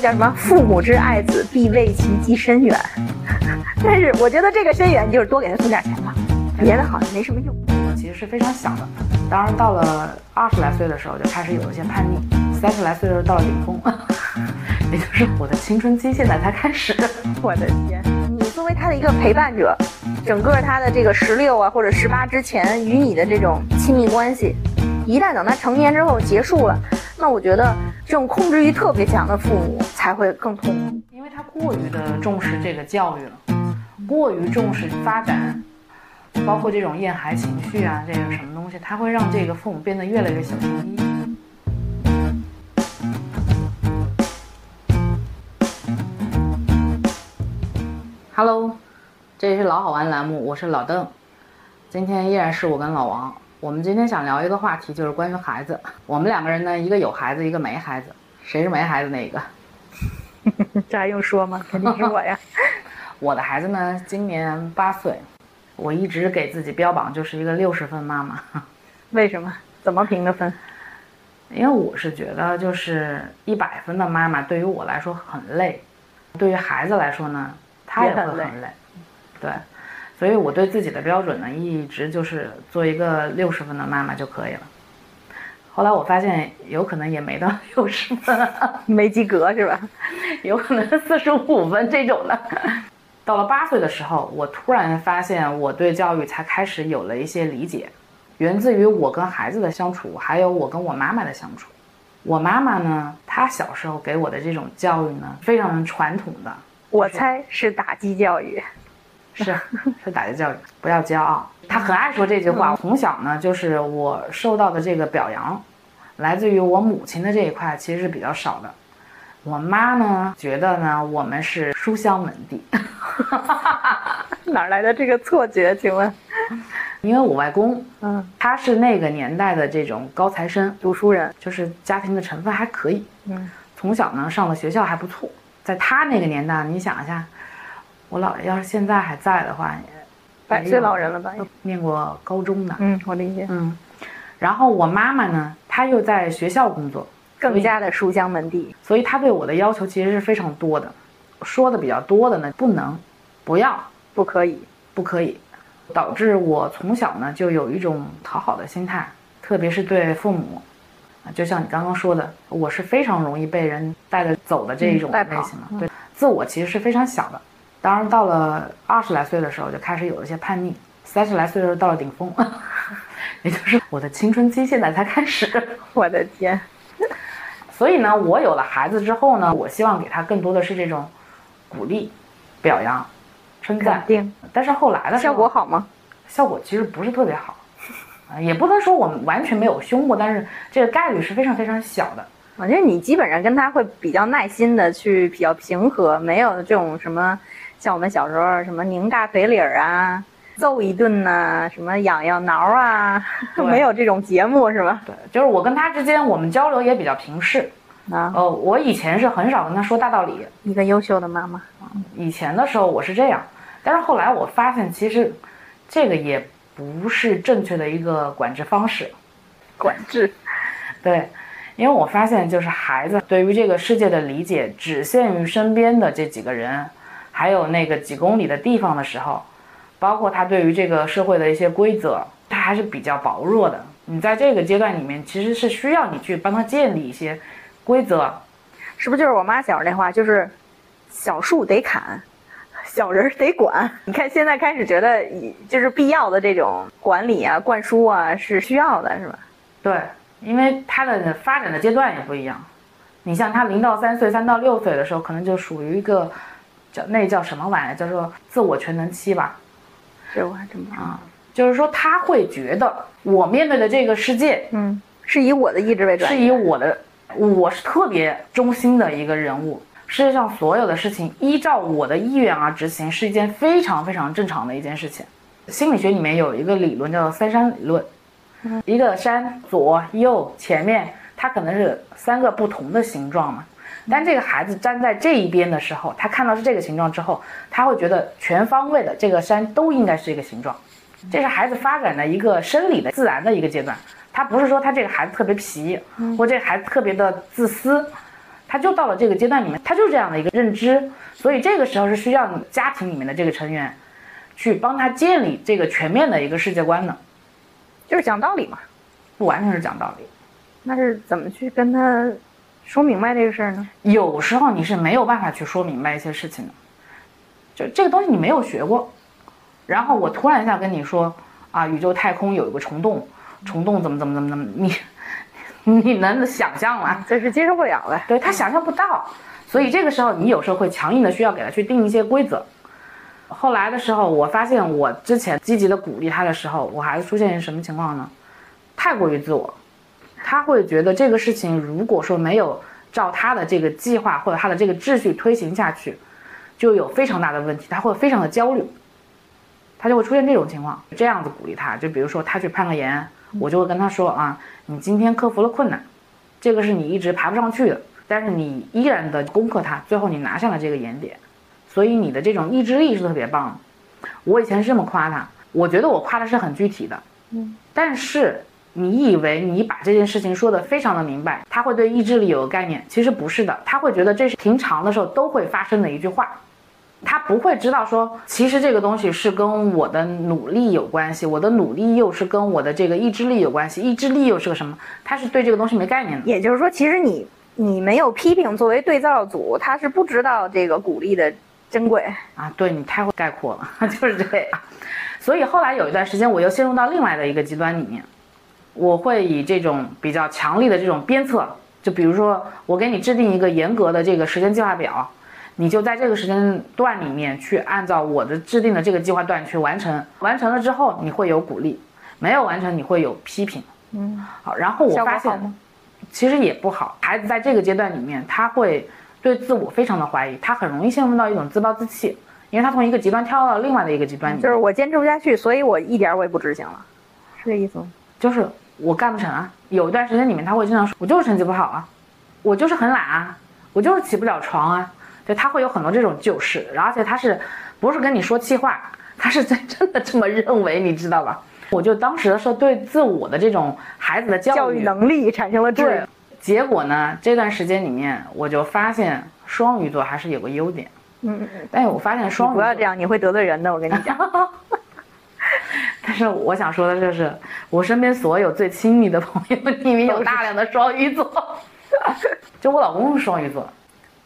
叫什么“父母之爱子，必为其计深远”，但是我觉得这个深远就是多给他送点钱吧，别的好像没什么用。我其实是非常小的，当然到了二十来岁的时候就开始有一些叛逆，三十来岁的时候到了顶峰，也就是我的青春期现在才开始。我的天！你作为他的一个陪伴者，整个他的这个十六啊或者十八之前与你的这种亲密关系，一旦等他成年之后结束了，那我觉得这种控制欲特别强的父母才会更痛苦，因为他过于的重视这个教育了，过于重视发展，包括这种厌孩情绪啊，这个什么东西，他会让这个父母变得越来越小心翼翼。Hello，这里是老好玩栏目，我是老邓，今天依然是我跟老王。我们今天想聊一个话题，就是关于孩子。我们两个人呢，一个有孩子，一个没孩子。谁是没孩子那个？这还用说吗？肯定是我呀。我的孩子呢，今年八岁。我一直给自己标榜就是一个六十分妈妈。为什么？怎么评的分？因为我是觉得，就是一百分的妈妈对于我来说很累，对于孩子来说呢，他也会很累。对。所以，我对自己的标准呢，一直就是做一个六十分的妈妈就可以了。后来我发现，有可能也没到六十分，没及格是吧？有可能四十五分这种的。到了八岁的时候，我突然发现，我对教育才开始有了一些理解，源自于我跟孩子的相处，还有我跟我妈妈的相处。我妈妈呢，她小时候给我的这种教育呢，非常传统的。我猜是打击教育。是 是打击教育，不要骄傲。他很爱说这句话。从小呢，就是我受到的这个表扬，来自于我母亲的这一块，其实是比较少的。我妈呢，觉得呢，我们是书香门第。哪来的这个错觉？请问？因为我外公，嗯，他是那个年代的这种高材生、读书人，就是家庭的成分还可以。嗯，从小呢上的学校还不错。在他那个年代，你想一下。我姥爷要是现在还在的话，百岁老人了吧？念过高中的。嗯，我理解。嗯，然后我妈妈呢，她又在学校工作，更加的书香门第，所以她对我的要求其实是非常多的。说的比较多的呢，不能，不要，不可以，不可以，导致我从小呢就有一种讨好的心态，特别是对父母，啊，就像你刚刚说的，我是非常容易被人带着走的这一种类型的。对，自我其实是非常小的。当然，到了二十来岁的时候，就开始有一些叛逆；三十来岁的时候到了顶峰，也就是我的青春期现在才开始。我的天！所以呢，我有了孩子之后呢，我希望给他更多的是这种鼓励、表扬、称赞。定。但是后来的效果好吗？效果其实不是特别好，啊，也不能说我们完全没有凶过，但是这个概率是非常非常小的。我觉得你基本上跟他会比较耐心的去比较平和，没有这种什么。像我们小时候什么拧大腿里儿啊，揍一顿呐，什么痒痒挠啊，没有这种节目是吧？对，就是我跟他之间，我们交流也比较平视啊。呃，我以前是很少跟他说大道理。一个优秀的妈妈以前的时候我是这样，但是后来我发现，其实这个也不是正确的一个管制方式。管制，对，因为我发现，就是孩子对于这个世界的理解只限于身边的这几个人。还有那个几公里的地方的时候，包括他对于这个社会的一些规则，他还是比较薄弱的。你在这个阶段里面，其实是需要你去帮他建立一些规则，是不是？就是我妈小时候那话，就是小树得砍，小人得管。你看现在开始觉得，就是必要的这种管理啊、灌输啊是需要的，是吧？对，因为他的发展的阶段也不一样。你像他零到三岁、三到六岁的时候，可能就属于一个。叫那叫什么玩意儿？叫做自我全能期吧。这我还真不知道。啊，就是说他会觉得我面对的这个世界，嗯，是以我的意志为转，是以我的，我是特别中心的一个人物。世界上所有的事情依照我的意愿而执行，是一件非常非常正常的一件事情。心理学里面有一个理论叫做三山理论，一个山左右前面，它可能是三个不同的形状嘛。但这个孩子站在这一边的时候，他看到是这个形状之后，他会觉得全方位的这个山都应该是这个形状。这是孩子发展的一个生理的自然的一个阶段。他不是说他这个孩子特别皮，或这个孩子特别的自私，他就到了这个阶段里面，他就是这样的一个认知，所以这个时候是需要你家庭里面的这个成员，去帮他建立这个全面的一个世界观的，就是讲道理嘛。不完全是讲道理，那是怎么去跟他说明白这个事儿呢？有时候你是没有办法去说明白一些事情的，就这个东西你没有学过，然后我突然一下跟你说啊，宇宙太空有一个虫洞，虫洞怎么怎么怎么怎么，你 你能想象吗？这是接受不了的。对他想象不到，所以这个时候你有时候会强硬的需要给他去定一些规则。后来的时候，我发现我之前积极的鼓励他的时候，我孩子出现什么情况呢？太过于自我，他会觉得这个事情如果说没有照他的这个计划或者他的这个秩序推行下去，就有非常大的问题，他会非常的焦虑，他就会出现这种情况。这样子鼓励他，就比如说他去攀个岩，我就会跟他说啊，你今天克服了困难，这个是你一直爬不上去的，但是你依然的攻克它，最后你拿下了这个岩点，所以你的这种意志力是特别棒的。我以前是这么夸他，我觉得我夸的是很具体的，嗯，但是。你以为你把这件事情说得非常的明白，他会对意志力有个概念，其实不是的，他会觉得这是平常的时候都会发生的一句话，他不会知道说，其实这个东西是跟我的努力有关系，我的努力又是跟我的这个意志力有关系，意志力又是个什么？他是对这个东西没概念的。也就是说，其实你你没有批评作为对照组，他是不知道这个鼓励的珍贵啊。对你太会概括了，就是这样。所以后来有一段时间，我又陷入到另外的一个极端里面。我会以这种比较强力的这种鞭策，就比如说我给你制定一个严格的这个时间计划表，你就在这个时间段里面去按照我的制定的这个计划段去完成，完成了之后你会有鼓励，没有完成你会有批评。嗯，好，然后我发现，其实也不好。孩子在这个阶段里面，他会对自我非常的怀疑，他很容易陷入到一种自暴自弃，因为他从一个极端跳到了另外的一个极端。就是我坚持不下去，所以我一点我也不执行了，是这意思吗？就是我干不成啊，有一段时间里面他会经常说，我就是成绩不好啊，我就是很懒啊，我就是起不了床啊，对他会有很多这种旧事，而且他是不是跟你说气话，他是真真的这么认为，你知道吧？我就当时的时候对自我的这种孩子的教育能力产生了质疑，结果呢，这段时间里面我就发现双鱼座还是有个优点，嗯嗯嗯，但是我发现双鱼不要这样，你会得罪人的，我跟你讲。但是我想说的就是，我身边所有最亲密的朋友里面有大量的双鱼座，就我老公是双鱼座，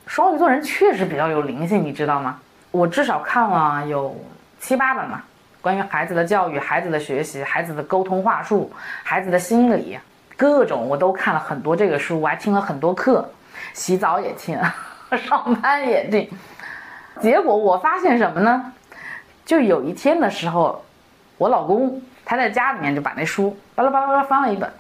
双鱼座人确实比较有灵性，你知道吗？我至少看了有七八本吧，关于孩子的教育、孩子的学习、孩子的沟通话术、孩子的心理，各种我都看了很多这个书，我还听了很多课，洗澡也听，上班也听，结果我发现什么呢？就有一天的时候。我老公他在家里面就把那书巴拉巴拉巴拉翻了一本，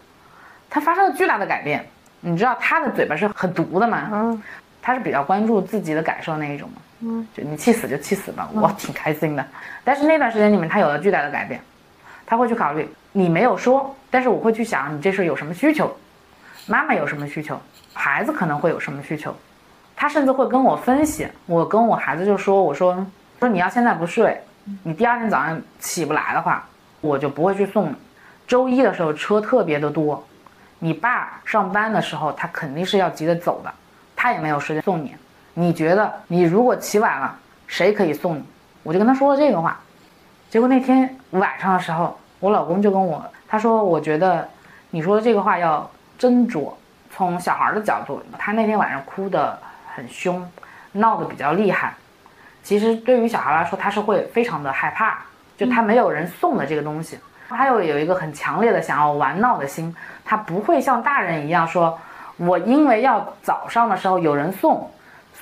他发生了巨大的改变。你知道他的嘴巴是很毒的嘛？嗯，他是比较关注自己的感受那一种嘛？嗯，就你气死就气死吧，我挺开心的。但是那段时间里面他有了巨大的改变，他会去考虑你没有说，但是我会去想你这事有什么需求，妈妈有什么需求，孩子可能会有什么需求，他甚至会跟我分析。我跟我孩子就说，我说说你要现在不睡。你第二天早上起不来的话，我就不会去送你。周一的时候车特别的多，你爸上班的时候他肯定是要急着走的，他也没有时间送你。你觉得你如果起晚了，谁可以送你？我就跟他说了这个话。结果那天晚上的时候，我老公就跟我他说，我觉得你说的这个话要斟酌。从小孩的角度，他那天晚上哭得很凶，闹得比较厉害。其实对于小孩来说，他是会非常的害怕，就他没有人送的这个东西，他又有一个很强烈的想要玩闹的心，他不会像大人一样说，我因为要早上的时候有人送，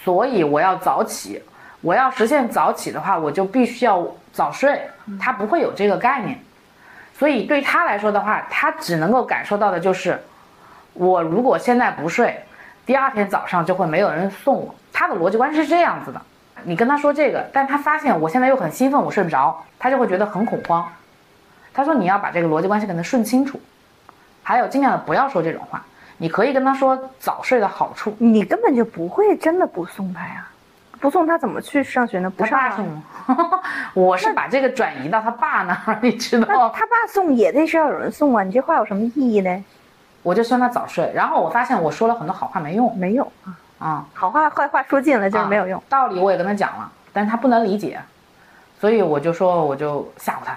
所以我要早起，我要实现早起的话，我就必须要早睡，他不会有这个概念，所以对他来说的话，他只能够感受到的就是，我如果现在不睡，第二天早上就会没有人送我，他的逻辑关系是这样子的。你跟他说这个，但他发现我现在又很兴奋，我睡不着，他就会觉得很恐慌。他说你要把这个逻辑关系跟他顺清楚，还有尽量的不要说这种话。你可以跟他说早睡的好处。你根本就不会真的不送他呀，不送他怎么去上学呢？不上送。我是把这个转移到他爸那儿，你知道他爸送也得是要有人送啊，你这话有什么意义呢？我就希望他早睡，然后我发现我说了很多好话没用，没有啊。啊，好话坏话说尽了就是没有用。道理我也跟他讲了，但是他不能理解，所以我就说我就吓唬他，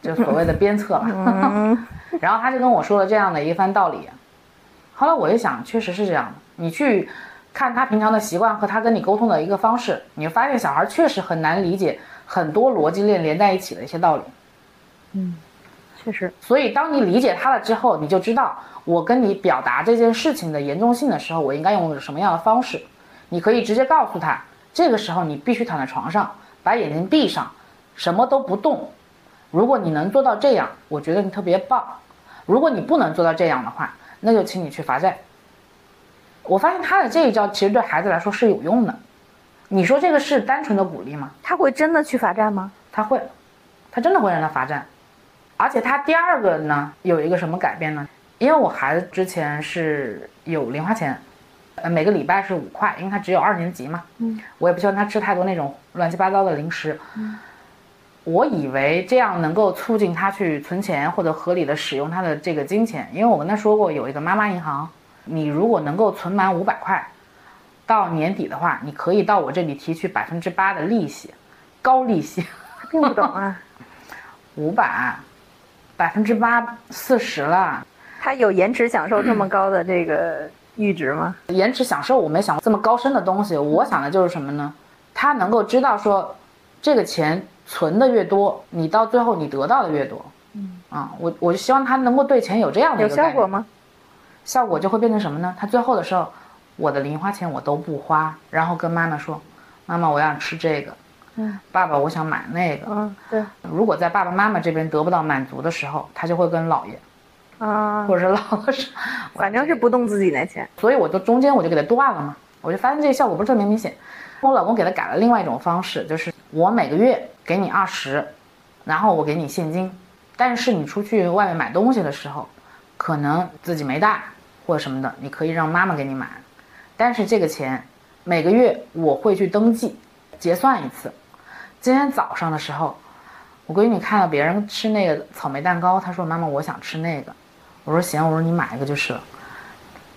就所谓的鞭策吧。嗯 然后他就跟我说了这样的一番道理。后来我就想，确实是这样的。你去看他平常的习惯和他跟你沟通的一个方式，你会发现小孩确实很难理解很多逻辑链连在一起的一些道理。确实，所以当你理解他了之后，你就知道我跟你表达这件事情的严重性的时候，我应该用什么样的方式。你可以直接告诉他，这个时候你必须躺在床上，把眼睛闭上，什么都不动。如果你能做到这样，我觉得你特别棒。如果你不能做到这样的话，那就请你去罚站。我发现他的这一招其实对孩子来说是有用的。你说这个是单纯的鼓励吗？他会真的去罚站吗？他会，他真的会让他罚站。而且他第二个呢，有一个什么改变呢？因为我孩子之前是有零花钱，呃，每个礼拜是五块，因为他只有二年级嘛。嗯，我也不希望他吃太多那种乱七八糟的零食。嗯，我以为这样能够促进他去存钱或者合理的使用他的这个金钱，因为我跟他说过有一个妈妈银行，你如果能够存满五百块，到年底的话，你可以到我这里提取百分之八的利息，高利息。不懂啊，五百，百分之八四十了。他有延迟享受这么高的这个阈值吗？延迟享受我没想过这么高深的东西，我想的就是什么呢？他能够知道说，这个钱存的越多，你到最后你得到的越多。嗯啊，我我就希望他能够对钱有这样的效果吗？效果就会变成什么呢？他最后的时候，我的零花钱我都不花，然后跟妈妈说，妈妈我想吃这个，嗯，爸爸我想买那个。嗯，对如果在爸爸妈妈这边得不到满足的时候，他就会跟姥爷啊，或者是姥姥说，反正是不动自己的钱。所以我就中间我就给他断了嘛，我就发现这个效果不是特别明显。我老公给他改了另外一种方式，就是我每个月给你二十，然后我给你现金，但是你出去外面买东西的时候，可能自己没带或者什么的，你可以让妈妈给你买，但是这个钱每个月我会去登记结算一次。今天早上的时候，我闺女看到别人吃那个草莓蛋糕，她说：“妈妈，我想吃那个。”我说：“行。”我说：“你买一个就是了。”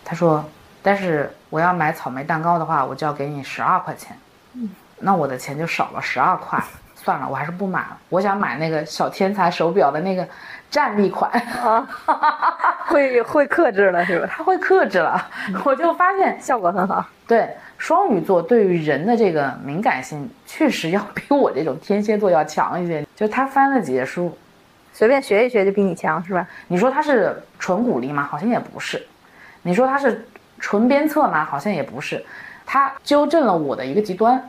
她说：“但是我要买草莓蛋糕的话，我就要给你十二块钱。”那我的钱就少了十二块。算了，我还是不买了。我想买那个小天才手表的那个站立款。啊，会会克制了是吧？他会克制了，我就发现，效果很好。对双鱼座对于人的这个敏感性，确实要比我这种天蝎座要强一些。就他翻了几页书，随便学一学就比你强是吧？你说他是纯鼓励吗？好像也不是。你说他是纯鞭策吗？好像也不是。他纠正了我的一个极端。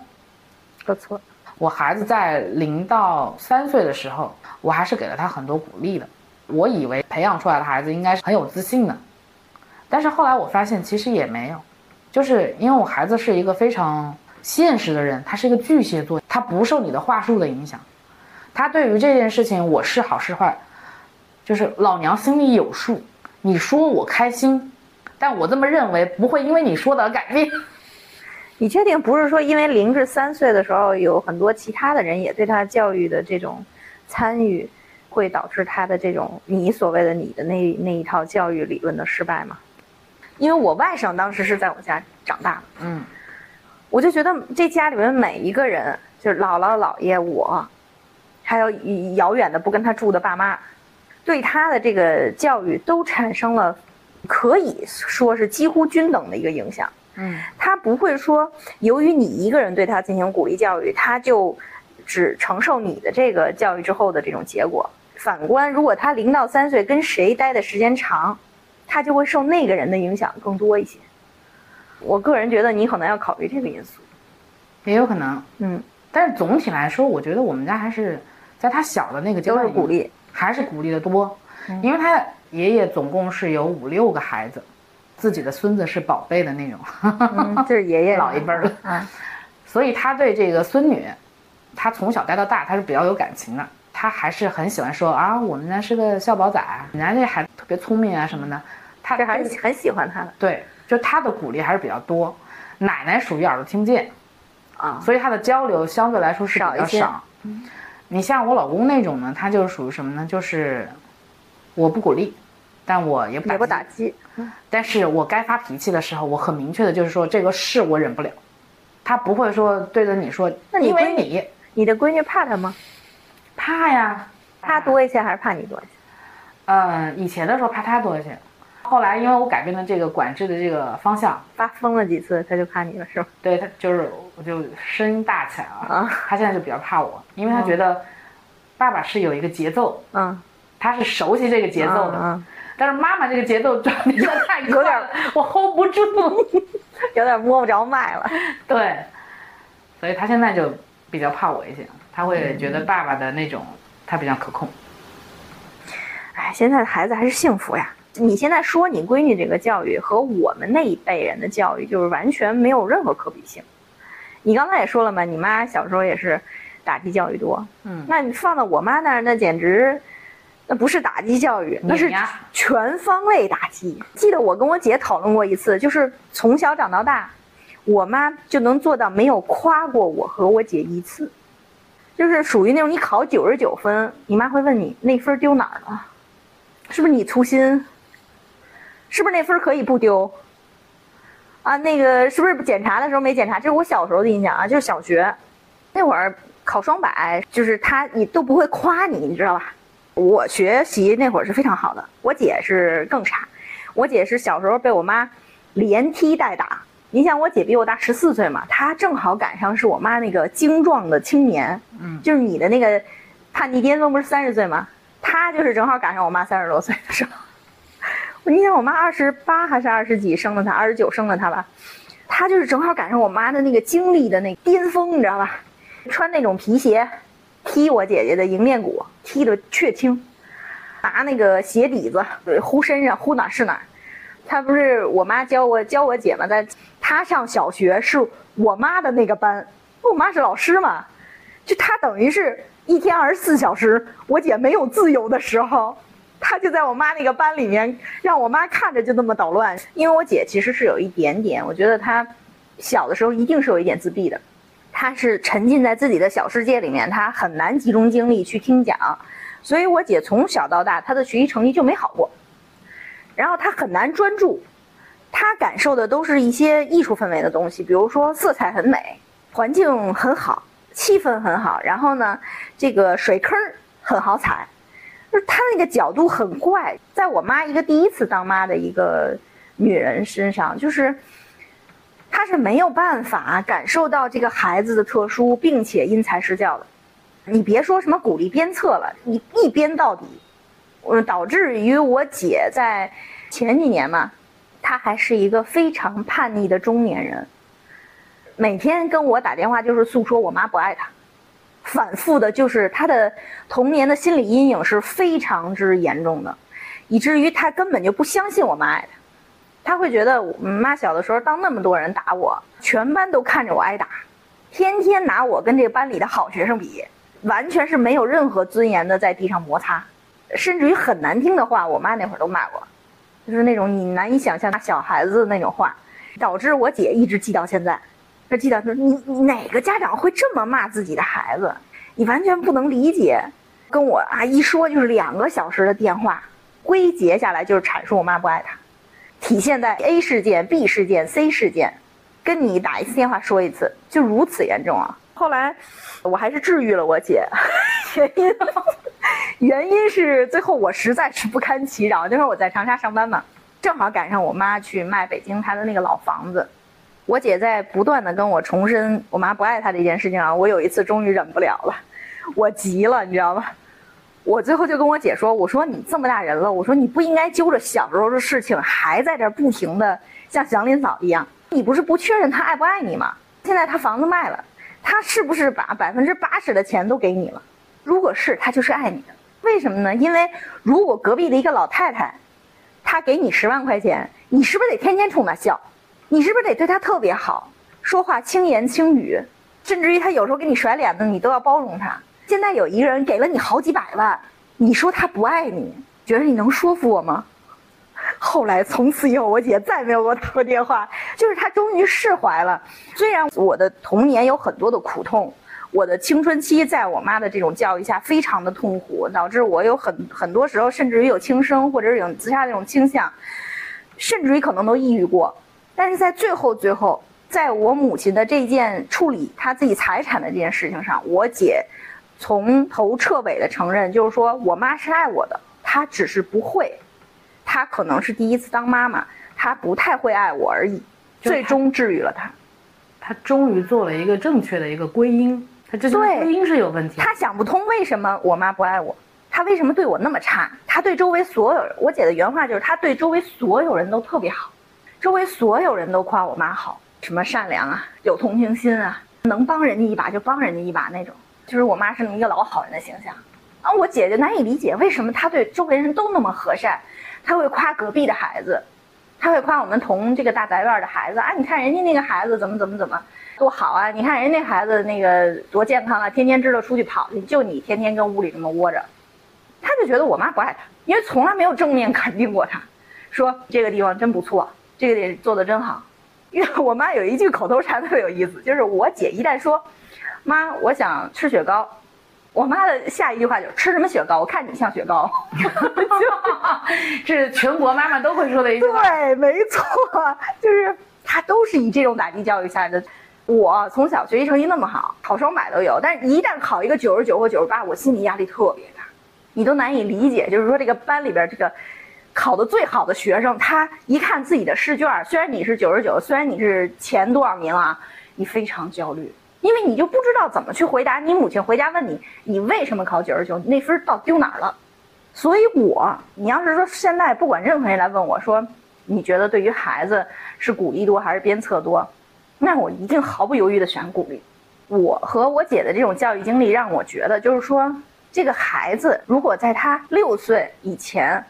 不错，我孩子在零到三岁的时候，我还是给了他很多鼓励的。我以为培养出来的孩子应该是很有自信的，但是后来我发现其实也没有，就是因为我孩子是一个非常现实的人，他是一个巨蟹座，他不受你的话术的影响，他对于这件事情我是好是坏，就是老娘心里有数。你说我开心，但我这么认为不会因为你说的而改变。你确定不是说因为零至三岁的时候有很多其他的人也对他教育的这种参与，会导致他的这种你所谓的你的那那一套教育理论的失败吗？因为我外甥当时是在我家长大的，嗯，我就觉得这家里面每一个人，就是姥姥、姥爷、我，还有遥远的不跟他住的爸妈，对他的这个教育都产生了可以说是几乎均等的一个影响。嗯，他不会说由于你一个人对他进行鼓励教育，他就只承受你的这个教育之后的这种结果。反观，如果他零到三岁跟谁待的时间长，他就会受那个人的影响更多一些。我个人觉得你可能要考虑这个因素。也有可能。嗯，但是总体来说，我觉得我们家还是在他小的那个阶都段是鼓励。还是鼓励的多，因为他爷爷总共是有五六个孩子，自己的孙子是宝贝的那种，嗯，这是爷爷。老一辈儿了，啊，所以他对这个孙女，他从小带到大，他是比较有感情的，他还是很喜欢说啊，我们家是个孝宝仔，人家这孩子特别聪明啊什么的，他这还很喜欢他的对，就他的鼓励还是比较多，奶奶属于耳朵听不见，啊。所以他的交流相对来说是比较少。你像我老公那种呢，他就是属于什么呢？就是我不鼓励，但我也不也不打击。但是我该发脾气的时候，我很明确的就是说这个事我忍不了。他不会说对着你说，那你闺女你你的闺女怕他吗？怕呀，怕多一些还是怕你多一些？嗯，以前的时候怕他多一些，后来因为我改变了这个管制的这个方向，发疯了几次他就怕你了是吧？对他就是我就声音大起来了，啊他现在就比较怕我，因为他觉得爸爸是有一个节奏，嗯，他是熟悉这个节奏的，嗯但是妈妈这个节奏转变的太有点快了，我 hold 不住。有点摸不着脉了。对，所以他现在就比较怕我一些，他会觉得爸爸的那种他比较可控。哎，现在的孩子还是幸福呀。你现在说你闺女这个教育和我们那一辈人的教育，就是完全没有任何可比性。你刚才也说了嘛，你妈小时候也是打击教育多，嗯，那你放到我妈那儿，那简直，那不是打击教育，那是全方位打击。记得我跟我姐讨论过一次，就是从小长到大，我妈就能做到没有夸过我和我姐一次，就是属于那种你考九十九分，你妈会问你那分丢哪儿了，是不是你粗心？是不是那分可以不丢？啊，那个是不是检查的时候没检查？这是我小时候的印象啊，就是小学那会儿考双百，就是他你都不会夸你，你知道吧？我学习那会儿是非常好的，我姐是更差。我姐是小时候被我妈连踢带打。你想，我姐比我大十四岁嘛，她正好赶上是我妈那个精壮的青年，嗯就是你的那个叛逆巅峰不是三十岁吗？她就是正好赶上我妈三十多岁的时候。你想，我妈二十八还是二十几生的她，二十九生的她吧，她就是正好赶上我妈的那个精力的那巅峰，你知道吧？穿那种皮鞋，踢我姐姐的迎面骨，踢得血青，拿那个鞋底子对呼身上，呼哪是哪儿。她不是我妈教我教我姐嘛，在她上小学是我妈的那个班，我妈是老师嘛，就她等于是一天二十四小时，我姐没有自由的时候，她就在我妈那个班里面，让我妈看着就那么捣乱。因为我姐其实是有一点点，我觉得她小的时候一定是有一点自闭的。她是沉浸在自己的小世界里面，她很难集中精力去听讲，所以我姐从小到大她的学习成绩就没好过，然后她很难专注，她感受的都是一些艺术氛围的东西，比如说色彩很美，环境很好，气氛很好，然后呢，这个水坑很好踩，就是她那个角度很怪，在我妈一个第一次当妈的一个女人身上，就是。她是没有办法感受到这个孩子的特殊，并且因材施教的。你别说什么鼓励鞭策了，你一鞭到底，嗯，导致于我姐在前几年嘛，她还是一个非常叛逆的中年人，每天跟我打电话就是诉说我妈不爱她，反复的就是她的童年的心理阴影是非常之严重的，以至于她根本就不相信我妈爱她。他会觉得我妈小的时候，当那么多人打我，全班都看着我挨打，天天拿我跟这班里的好学生比，完全是没有任何尊严的在地上摩擦，甚至于很难听的话，我妈那会儿都骂过，就是那种你难以想象小孩子的那种话，导致我姐一直记到现在。他记得他说你你哪个家长会这么骂自己的孩子？你完全不能理解。跟我啊一说就是两个小时的电话，归结下来就是阐述我妈不爱他。体现在 A 事件、B 事件、C 事件，跟你打一次电话说一次，就如此严重啊！后来我还是治愈了我姐，原因原因是最后我实在是不堪其扰。那会儿我在长沙上班嘛，正好赶上我妈去卖北京她的那个老房子，我姐在不断的跟我重申我妈不爱她这件事情啊，我有一次终于忍不了了，我急了，你知道吗？我最后就跟我姐说：“我说你这么大人了，我说你不应该揪着小时候的事情还在这不停的像祥林嫂一样。你不是不确认他爱不爱你吗？现在他房子卖了，他是不是把百分之八十的钱都给你了？如果是，他就是爱你的。为什么呢？因为如果隔壁的一个老太太，她给你十万块钱，你是不是得天天冲她笑？你是不是得对她特别好，说话轻言轻语，甚至于她有时候给你甩脸子，你都要包容她？”现在有一个人给了你好几百万，你说他不爱你，觉得你能说服我吗？后来从此以后，我姐再没有给我打过电话，就是她终于释怀了。虽然我的童年有很多的苦痛，我的青春期在我妈的这种教育下非常的痛苦，导致我有很很多时候甚至于有轻生或者是有自杀这种倾向，甚至于可能都抑郁过。但是在最后最后，在我母亲的这件处理她自己财产的这件事情上，我姐从头彻尾的承认，就是说我妈是爱我的，她只是不会，她可能是第一次当妈妈，她不太会爱我而已。最终治愈了她，她终于做了一个正确的一个归因。她这个归因是有问题。她想不通为什么我妈不爱我，她为什么对我那么差？她对周围所有人，我姐的原话就是，她对周围所有人都特别好，周围所有人都夸我妈好，什么善良啊，有同情心啊，能帮人家一把就帮人家一把那种，就是我妈是那么一个老好人的形象。啊，我姐姐难以理解为什么她对周围人都那么和善，她会夸隔壁的孩子。她会夸我们同这个大宅院的孩子啊，你看人家那个孩子怎么怎么怎么多好啊！你看人家那孩子那个多健康啊，天天知道出去跑去，就你天天跟屋里这么窝着。他就觉得我妈不爱他，因为从来没有正面肯定过他，说这个地方真不错，这个点做的真好。因为我妈有一句口头禅特别有意思，就是我姐一旦说，妈，我想吃雪糕。我妈的下一句话就是吃什么雪糕？我看你像雪糕，这 是全国妈妈都会说的一句话。对，没错，就是她都是以这种打击教育下来的。我从小学习成绩那么好，考双百都有，但是一旦考一个九十九或九十八，我心理压力特别大，你都难以理解。就是说这个班里边这个考的最好的学生，他一看自己的试卷，虽然你是九十九，虽然你是前多少名啊，你非常焦虑。因为你就不知道怎么去回答你母亲回家问你，你为什么考九十九？那分到丢哪儿了？所以，我你要是说现在不管任何人来问我说，你觉得对于孩子是鼓励多还是鞭策多？那我一定毫不犹豫的选鼓励。我和我姐的这种教育经历让我觉得，就是说，这个孩子如果在他六岁以前，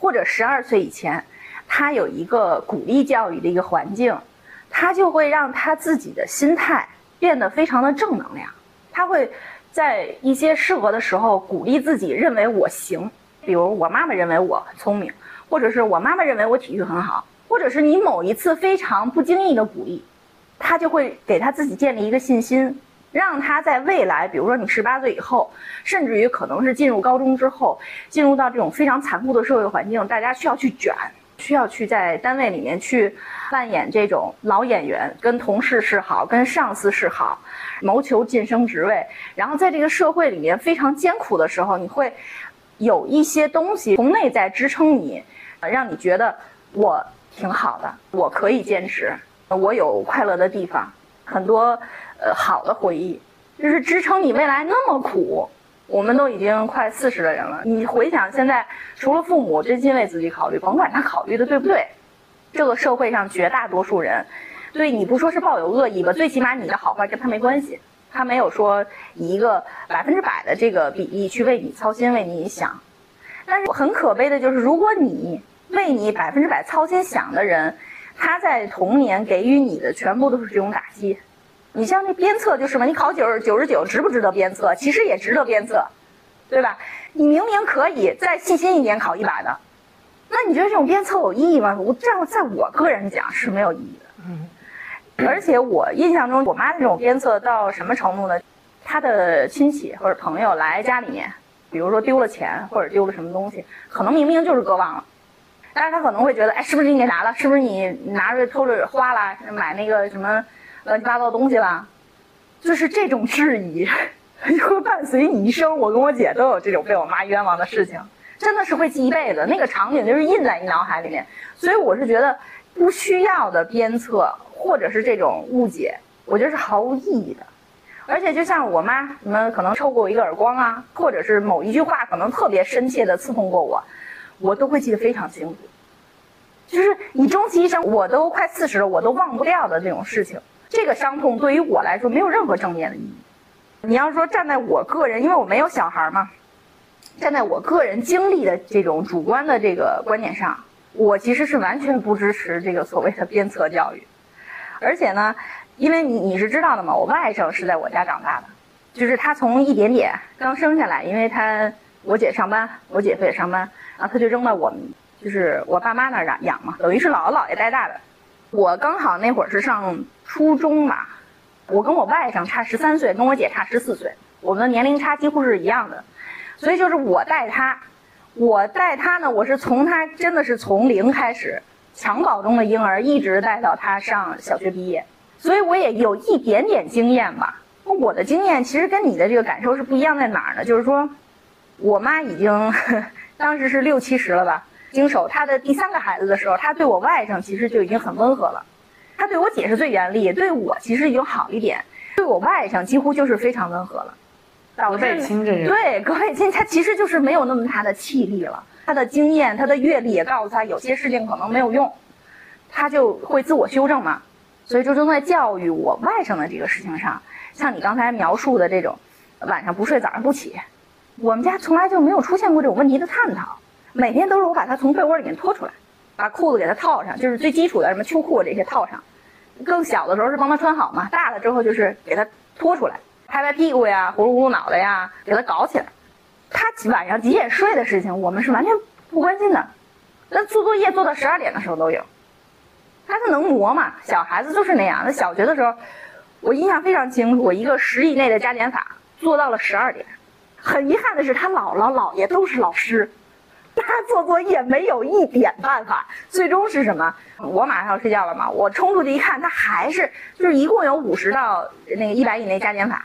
或者十二岁以前，他有一个鼓励教育的一个环境，他就会让他自己的心态。变得非常的正能量，他会在一些适合的时候鼓励自己，认为我行。比如我妈妈认为我很聪明，或者是我妈妈认为我体育很好，或者是你某一次非常不经意的鼓励，他就会给他自己建立一个信心，让他在未来，比如说你十八岁以后，甚至于可能是进入高中之后，进入到这种非常残酷的社会环境，大家需要去卷。需要去在单位里面去扮演这种老演员，跟同事示好，跟上司示好，谋求晋升职位。然后在这个社会里面非常艰苦的时候，你会有一些东西从内在支撑你，让你觉得我挺好的，我可以坚持，我有快乐的地方，很多呃好的回忆，就是支撑你未来那么苦。我们都已经快四十的人了，你回想现在，除了父母真心为自己考虑，甭管他考虑的对不对，这个社会上绝大多数人，对你不说是抱有恶意吧，最起码你的好坏跟他没关系，他没有说以一个百分之百的这个比例去为你操心、为你想。但是很可悲的就是，如果你为你百分之百操心想的人，他在童年给予你的全部都是这种打击。你像那鞭策就是嘛，你考九十九十九值不值得鞭策？其实也值得鞭策，对吧？你明明可以再细心一点考一百的，那你觉得这种鞭策有意义吗？我这样在我个人讲是没有意义的。嗯，而且我印象中，我妈这种鞭策到什么程度呢？她的亲戚或者朋友来家里面，比如说丢了钱或者丢了什么东西，可能明明就是搁忘了，但是他可能会觉得，哎，是不是你给拿了？是不是你拿着偷着花了？买那个什么？乱七八糟东西了，就是这种质疑，会伴随你一生。我跟我姐都有这种被我妈冤枉的事情，真的是会记一辈子。那个场景就是印在你脑海里面。所以我是觉得，不需要的鞭策或者是这种误解，我觉得是毫无意义的。而且就像我妈，你们可能抽过我一个耳光啊，或者是某一句话可能特别深切的刺痛过我，我都会记得非常清楚。就是你终其一生，我都快四十了，我都忘不掉的这种事情。这个伤痛对于我来说没有任何正面的意义。你要说站在我个人，因为我没有小孩嘛，站在我个人经历的这种主观的这个观点上，我其实是完全不支持这个所谓的鞭策教育。而且呢，因为你你是知道的嘛，我外甥是在我家长大的，就是他从一点点刚生下来，因为他我姐上班，我姐夫也上班，然后他就扔到我们就是我爸妈那儿养养嘛，等于是姥姥姥爷带大的。我刚好那会儿是上初中嘛，我跟我外甥差十三岁，跟我姐差十四岁，我们的年龄差几乎是一样的。所以就是我带他，我带他呢，我是从他真的是从零开始，襁褓中的婴儿一直带到他上小学毕业，所以我也有一点点经验吧。我的经验其实跟你的这个感受是不一样，在哪儿呢？就是说，我妈已经 当时是六七十了吧，经手他的第三个孩子的时候，他对我外甥其实就已经很温和了。他对我姐是最严厉，对我其实已经好一点，对我外甥几乎就是非常温和了。隔辈亲这人，对隔辈亲，他其实就是没有那么大的气力了。他的经验，他的阅历也告诉他，有些事情可能没有用，他就会自我修正嘛。所以就正在教育我外甥的这个事情上。像你刚才描述的这种，晚上不睡早上不起，我们家从来就没有出现过这种问题的探讨。每天都是我把他从被窝里面拖出来，把裤子给他套上，就是最基础的什么秋裤这些套上。更小的时候是帮他穿好嘛，大了之后就是给他拖出来，拍拍屁股呀，呼噜呼噜脑袋呀，给他搞起来。他晚上几点睡的事情，我们是完全不关心的。那做作业做到十二点的时候都有，他是能磨嘛？小孩子就是那样。那小学的时候。我印象非常清楚，一个十以内的加减法做到了十二点。很遗憾的是，他姥姥姥爷都是老师，他做作业没有一点办法。最终是什么？我马上要睡觉了嘛，我冲出去一看，他还是就是一共有五十道那个一百以内加减法。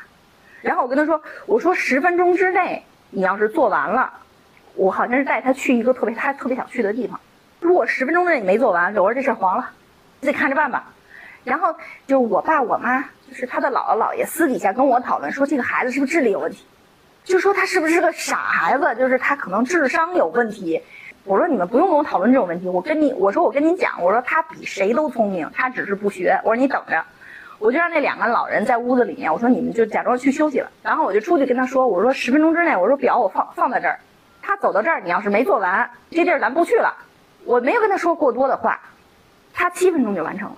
然后我跟他说：“我说十分钟之内你要是做完了，我好像是带他去一个特别他特别想去的地方。如果十分钟之内你没做完，我说这事黄了，你自己看着办吧。”然后就我爸我妈。就是他的姥姥姥爷私底下跟我讨论说，这个孩子是不是智力有问题？就说他是不是个傻孩子？就是他可能智商有问题。我说你们不用跟我讨论这种问题。我跟你我说我跟你讲，我说他比谁都聪明，他只是不学。我说你等着，我就让那两个老人在屋子里面，我说你们就假装去休息了。然后我就出去跟他说，我说十分钟之内，我说表我放放在这儿，他走到这儿，你要是没做完，这地儿咱不去了。我没有跟他说过多的话，他七分钟就完成了。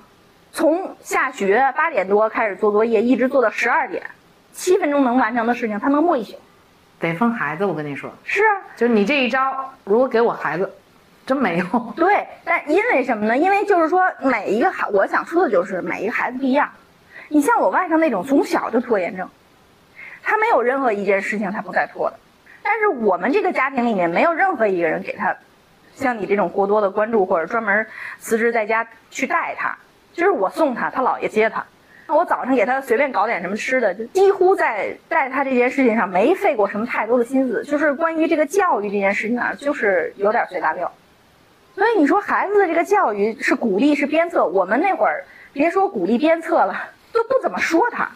从下学八点多开始做作业，一直做到十二点，七分钟能完成的事情，他能默一宿。得分孩子，我跟你说，是啊，就是你这一招，如果给我孩子，真没用。对，但因为什么呢？因为就是说，每一个孩，我想说的就是每一个孩子不一样。你像我外甥那种从小就拖延症，他没有任何一件事情他不再拖的。但是我们这个家庭里面没有任何一个人给他，像你这种过多的关注或者专门辞职在家去带他。就是我送他，他姥爷接他。那我早上给他随便搞点什么吃的，就几乎在带他这件事情上没费过什么太多的心思。就是关于这个教育这件事情啊，就是有点随大溜。所以你说孩子的这个教育是鼓励是鞭策？我们那会儿别说鼓励鞭策了，都不怎么说他。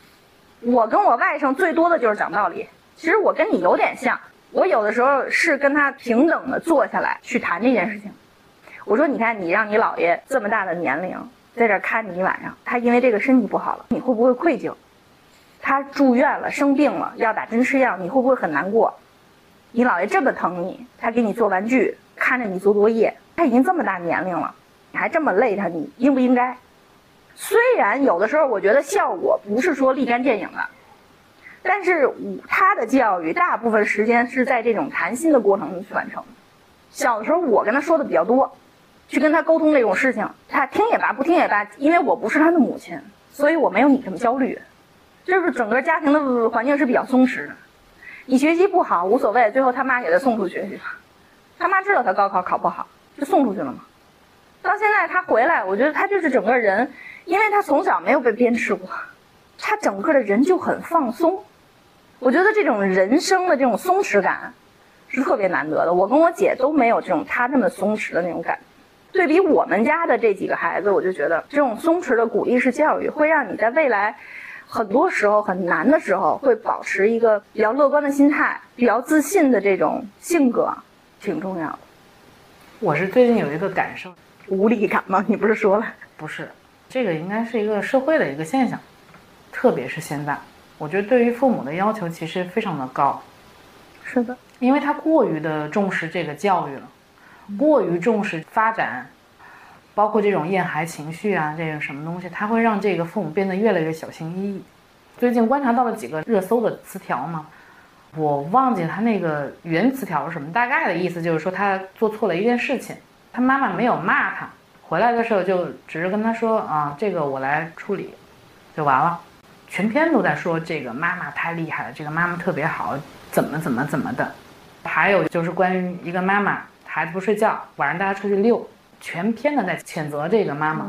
我跟我外甥最多的就是讲道理。其实我跟你有点像，我有的时候是跟他平等的坐下来去谈这件事情。我说，你看你让你姥爷这么大的年龄。在这看你一晚上，他因为这个身体不好了，你会不会愧疚？他住院了，生病了，要打针吃药，你会不会很难过？你姥爷这么疼你，他给你做玩具，看着你做作业，他已经这么大年龄了，你还这么累他，你应不应该？虽然有的时候我觉得效果不是说立竿见影的，但是他的教育大部分时间是在这种谈心的过程中去完成。小的时候我跟他说的比较多。去跟他沟通这种事情，他听也罢，不听也罢，因为我不是他的母亲，所以我没有你这么焦虑。就是整个家庭的环境是比较松弛的。你学习不好无所谓，最后他妈给他送出去，他妈知道他高考考不好，就送出去了嘛。到现在他回来，我觉得他就是整个人，因为他从小没有被鞭笞过，他整个的人就很放松。我觉得这种人生的这种松弛感是特别难得的。我跟我姐都没有这种他那么松弛的那种感觉。对比我们家的这几个孩子，我就觉得这种松弛的鼓励式教育，会让你在未来很多时候很难的时候，会保持一个比较乐观的心态，比较自信的这种性格，挺重要的。我是最近有一个感受，无力感吗？你不是说了？不是，这个应该是一个社会的一个现象，特别是现在，我觉得对于父母的要求其实非常的高。是的，因为他过于的重视这个教育了。过于重视发展，包括这种厌孩情绪啊，这种什么东西，它会让这个父母变得越来越小心翼翼。最近观察到了几个热搜的词条嘛，我忘记他那个原词条是什么，大概的意思就是说他做错了一件事情，他妈妈没有骂他，回来的时候就只是跟他说啊，这个我来处理，就完了。全篇都在说这个妈妈太厉害了，这个妈妈特别好，怎么怎么怎么的。还有就是关于一个妈妈，孩子不睡觉，晚上大家出去遛，全篇的在谴责这个妈妈。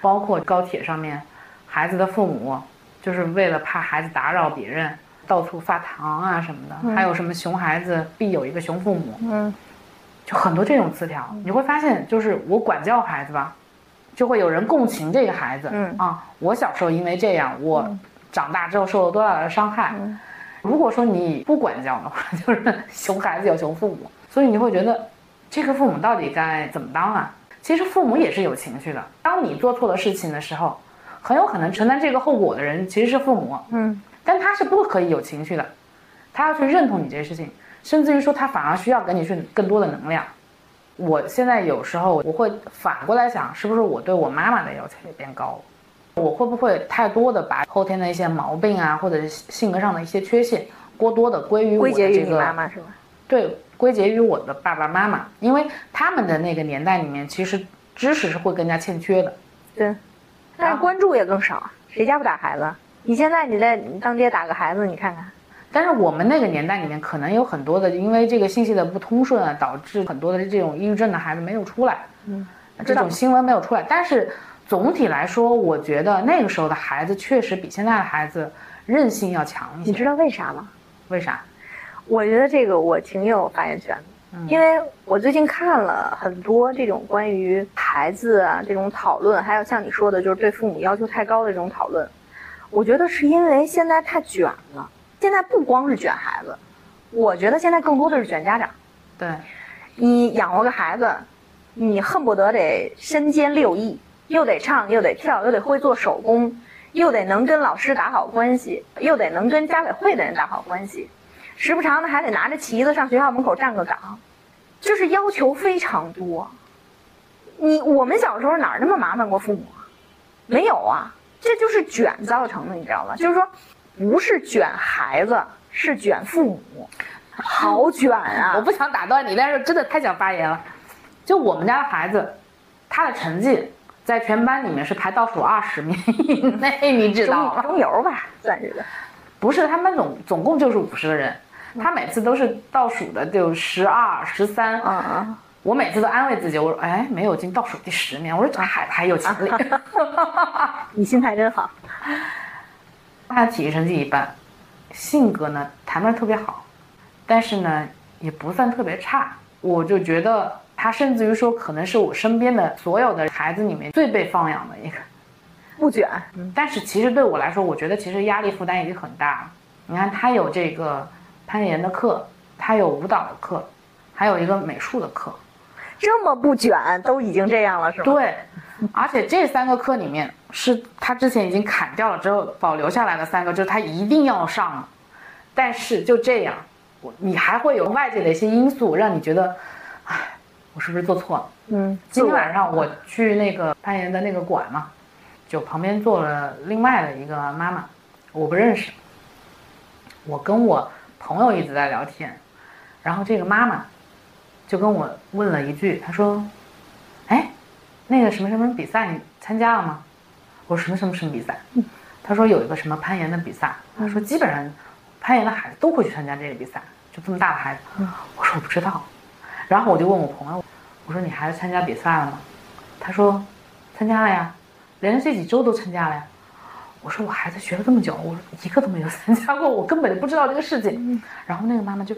包括高铁上面，孩子的父母就是为了怕孩子打扰别人，到处发糖啊什么的。还有什么熊孩子必有一个熊父母，嗯，就很多这种词条。你会发现，就是我管教孩子吧，就会有人共情这个孩子。嗯啊，我小时候因为这样，我长大之后受了多大的伤害。如果说你不管教的话，就是熊孩子有熊父母，所以你会觉得这个父母到底该怎么当啊？其实父母也是有情绪的。当你做错了事情的时候，很有可能承担这个后果的人其实是父母，嗯，但他是不可以有情绪的，他要去认同你这些事情，甚至于说他反而需要给你去更多的能量。我现在有时候我会反过来想，是不是我对我妈妈的要求也变高了？我会不会太多的把后天的一些毛病啊，或者是性格上的一些缺陷，过多的归于我的这个妈妈是吧？对，归结于我的爸爸妈妈，因为他们的那个年代里面，其实知识是会更加欠缺的。对，但是关注也更少，谁家不打孩子？你现在你在你当街打个孩子，你看看，但是我们那个年代里面，可能有很多的，因为这个信息的不通顺啊，导致很多的这种抑郁症的孩子没有出来，嗯，这种新闻没有出来。但是总体来说，我觉得那个时候的孩子确实比现在的孩子韧性要强一些。你知道为啥吗？为啥？我觉得这个我挺有发言权的，因为我最近看了很多这种关于孩子啊这种讨论，还有像你说的，就是对父母要求太高的这种讨论。我觉得是因为现在太卷了，现在不光是卷孩子，我觉得现在更多的是卷家长。对，你养活个孩子，你恨不得得身兼六艺，又得唱，又得跳，又得会做手工，又得能跟老师打好关系，又得能跟家委会的人打好关系，时不常的还得拿着旗子上学校门口站个岗，就是要求非常多。你我们小时候哪儿那么麻烦过父母啊？没有啊，这就是卷造成的，你知道吗？就是说，不是卷孩子，是卷父母，好卷啊！我不想打断你，但是真的太想发言了。就我们家的孩子，他的成绩在全班里面是排倒数二十名以内，你知道吗？中中游吧，算是的。不是，他们总总共就是五十个人，他每次都是倒数的，就十二、十三。嗯嗯，我每次都安慰自己，我说，哎，没有进倒数第十名，我说这还还有潜力。你心态真好。他体育成绩一般，性格呢谈不上特别好，但是呢也不算特别差。我就觉得他甚至于说，可能是我身边的所有的孩子里面最被放养的一个。不卷，但是其实对我来说，我觉得其实压力负担已经很大了。你看，他有这个攀岩的课，他有舞蹈的课，还有一个美术的课。这么不卷都已经这样了，是吗？对，而且这三个课里面是他之前已经砍掉了之后保留下来的三个，就是他一定要上的。但是就这样，我你还会有外界的一些因素让你觉得，哎，我是不是做错了？嗯，今天晚上我去那个攀岩的那个馆嘛，就旁边坐了另外的一个妈妈，我不认识。我跟我朋友一直在聊天，然后这个妈妈就跟我问了一句，她说：“哎，那个什么什么比赛你参加了吗？”我说：“什么什么什么比赛？”她说：“有一个什么攀岩的比赛。”她说：“基本上攀岩的孩子都会去参加这个比赛，就这么大的孩子。”我说：“我不知道。”然后我就问我朋友：“我说你孩子参加比赛了吗？”他说：“参加了呀，连着这几周都参加了呀。”我说：“我孩子学了这么久，我说一个都没有参加过，我根本就不知道这个事情。”然后那个妈妈就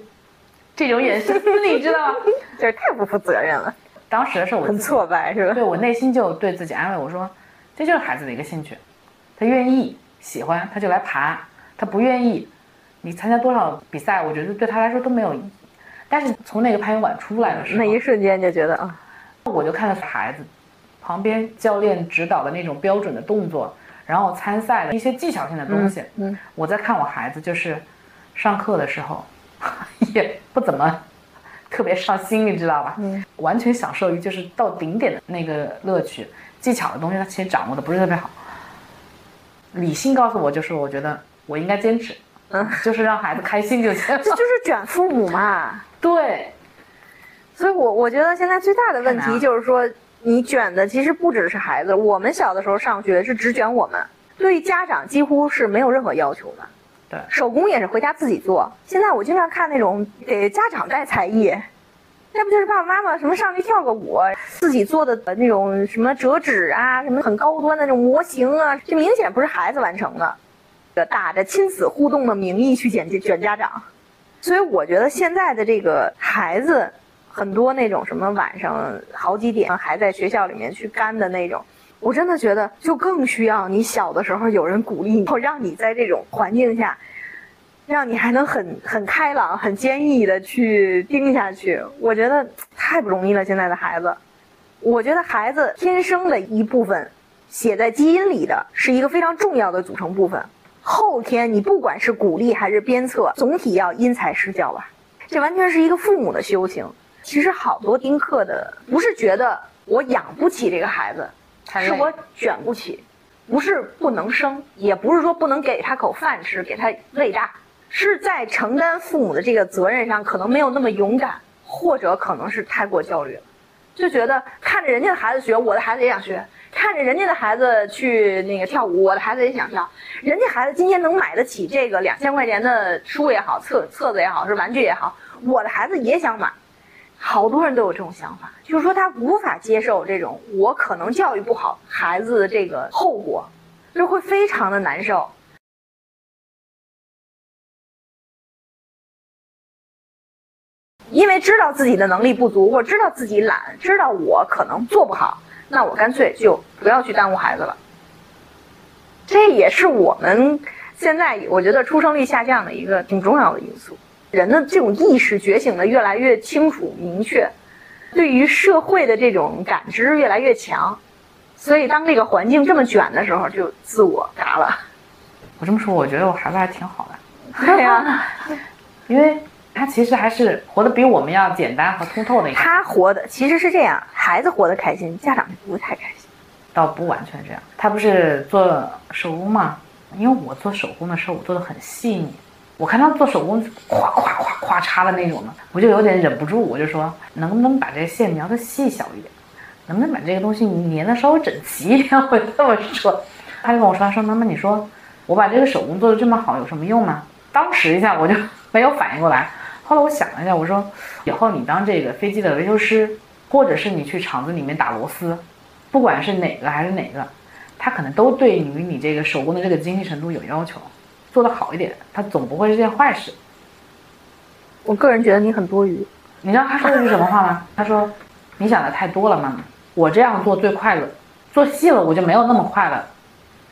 这种眼神，你知道吗？这太不负责任了，当时的时候我很挫败是吧？对我内心就对自己安慰我说：“这就是孩子的一个兴趣，他愿意喜欢他就来爬，他不愿意，你参加多少比赛，我觉得对他来说都没有意义。”但是从那个攀岩馆出来的时候，那一瞬间就觉得啊，我就看到孩子旁边教练指导的那种标准的动作，然后参赛的一些技巧性的东西，嗯，我在看我孩子就是上课的时候 也不怎么特别上心，你知道吧？嗯，完全享受于就是到顶点的那个乐趣，技巧的东西他其实掌握的不是特别好。理性告诉我就是我觉得我应该坚持，嗯，就是让孩子开心就行。这就是卷父母嘛。对，所以我我觉得现在最大的问题就是说，你卷的其实不只是孩子。我们小的时候上学是只卷我们，对家长几乎是没有任何要求的。对，手工也是回家自己做。现在我经常看那种给家长带才艺，那不就是爸爸妈妈什么上去跳个舞，自己做的那种什么折纸啊，什么很高端的那种模型啊，这明显不是孩子完成的，打着亲子互动的名义去卷卷家长。所以我觉得现在的这个孩子，很多那种什么晚上好几点还在学校里面去干的那种。我真的觉得，就更需要你小的时候有人鼓励你，让你在这种环境下，让你还能很很开朗、很坚毅的去盯下去。我觉得太不容易了，现在的孩子。我觉得孩子天生的一部分，写在基因里的是一个非常重要的组成部分。后天你不管是鼓励还是鞭策，总体要因材施教吧。这完全是一个父母的修行。其实好多丁克的，不是觉得我养不起这个孩子。是我卷不起，不是不能生，也不是说不能给他口饭吃，给他喂大，是在承担父母的这个责任上，可能没有那么勇敢，或者可能是太过焦虑了，就觉得看着人家的孩子学，我的孩子也想学；看着人家的孩子去那个跳舞，我的孩子也想跳。人家孩子今天能买得起这个两千块钱的书也好，册册子也好，是玩具也好，我的孩子也想买。好多人都有这种想法，就是说他无法接受这种我可能教育不好孩子的这个后果，就会非常的难受。因为知道自己的能力不足，或知道自己懒，知道我可能做不好，那我干脆就不要去耽误孩子了。这也是我们现在我觉得出生率下降的一个挺重要的因素。人的这种意识觉醒的越来越清楚明确，对于社会的这种感知越来越强，所以当这个环境这么卷的时候，就自我嘎了。我这么说，我觉得我孩子还挺好的。对呀，因为他其实还是活得比我们要简单和通透的。他活的其实是这样，孩子活得开心，家长就不会太开心。倒不完全这样，他不是做手工嘛？因为我做手工的时候，我做的很细腻。我看他做手工，咵咵咵咵插的那种的，我就有点忍不住，我就说，能不能把这个线描的细小一点，能不能把这个东西粘的稍微整齐一点？我就这么说，他就跟我说，他说妈妈，你说我把这个手工做的这么好，有什么用呢？当时一下我就没有反应过来，后来我想了一下，我说，以后你当这个飞机的维修师，或者是你去厂子里面打螺丝，不管是哪个还是哪个，他可能都对于你这个手工的这个精细程度有要求。做得好一点，他总不会是件坏事。我个人觉得你很多余。你知道他说的是什么话吗？他说：“你想的太多了，妈妈。我这样做最快乐，做细了我就没有那么快乐。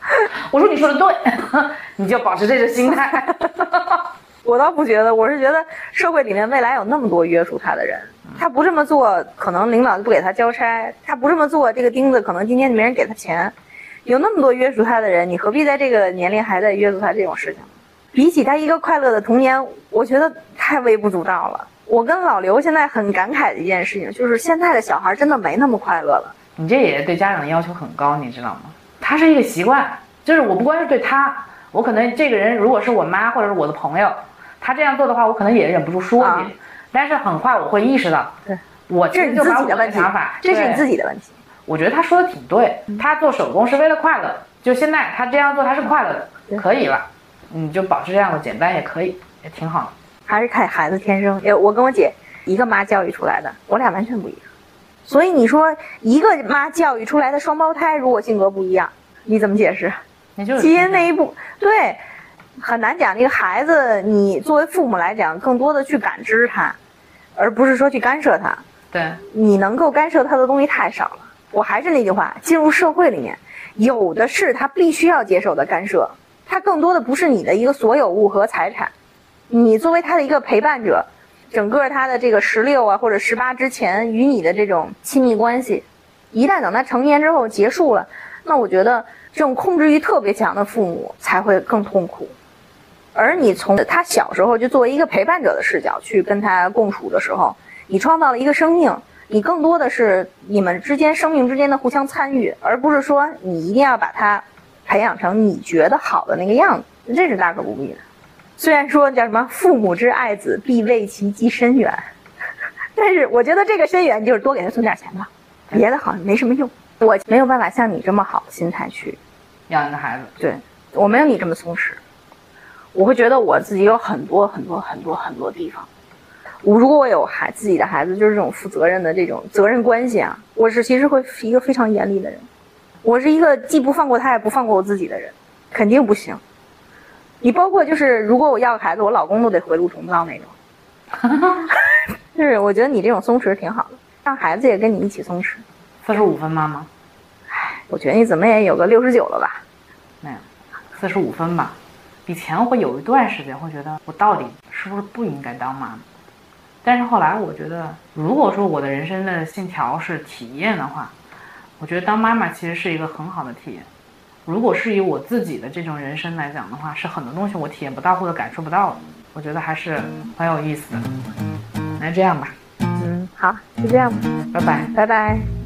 ”我说：“你说的对，你就保持这个心态。”我倒不觉得，我是觉得社会里面未来有那么多约束他的人，他不这么做，可能领导就不给他交差；他不这么做，这个钉子可能今天没人给他钱。有那么多约束他的人，你何必在这个年龄还在约束他这种事情？比起他一个快乐的童年，我觉得太微不足道了。我跟老刘现在很感慨的一件事情，就是现在的小孩真的没那么快乐了。你这也对家长的要求很高，你知道吗？他是一个习惯，就是我不光是对他，我可能这个人如果是我妈或者是我的朋友，他这样做的话，我可能也忍不住说你。但是很快我会意识到，对，我这是你自己的问题，这是你自己的问题。我觉得他说的挺对，他做手工是为了快乐，就现在他这样做他是快乐的，可以了，你就保持这样的简单也可以，也挺好的。还是看孩子天生，哎，我跟我姐一个妈教育出来的，我俩完全不一样。所以你说一个妈教育出来的双胞胎，如果性格不一样，你怎么解释？基因那一步，对，很难讲。这个孩子，你作为父母来讲，更多的去感知他，而不是说去干涉他。对，你能够干涉他的东西太少了。我还是那句话，进入社会里面，有的是他必须要接受的干涉，他更多的不是你的一个所有物和财产，你作为他的一个陪伴者，整个他的这个十六啊或者十八之前与你的这种亲密关系，一旦等他成年之后结束了，那我觉得这种控制欲特别强的父母才会更痛苦，而你从他小时候就作为一个陪伴者的视角去跟他共处的时候，你创造了一个生命。你更多的是你们之间生命之间的互相参与，而不是说你一定要把它培养成你觉得好的那个样子，这是大可不必的。虽然说叫什么“父母之爱子，必为其计深远”，但是我觉得这个深远就是多给他存点钱吧，别的好像没什么用。我没有办法像你这么好的心态去养一个孩子。对，我没有你这么松弛，我会觉得我自己有很多很多很多很多地方。我如果我有孩自己的孩子，就是这种负责任的这种责任关系啊，我是其实会是一个非常严厉的人。我是一个既不放过他也不放过我自己的人，肯定不行。你包括就是如果我要个孩子，我老公都得回炉重造那种。就是我觉得你这种松弛挺好的，让孩子也跟你一起松弛。四十五分，妈妈。我觉得你怎么也有个六十九了吧？没有，四十五分吧。以前会有一段时间会觉得我到底是不是不应该当妈妈，但是后来我觉得，如果说我的人生的信条是体验的话，我觉得当妈妈其实是一个很好的体验。如果是以我自己的这种人生来讲的话，是很多东西我体验不到或者感受不到的。我觉得还是很有意思的。那这样吧，嗯，好，就这样吧，拜拜，拜拜。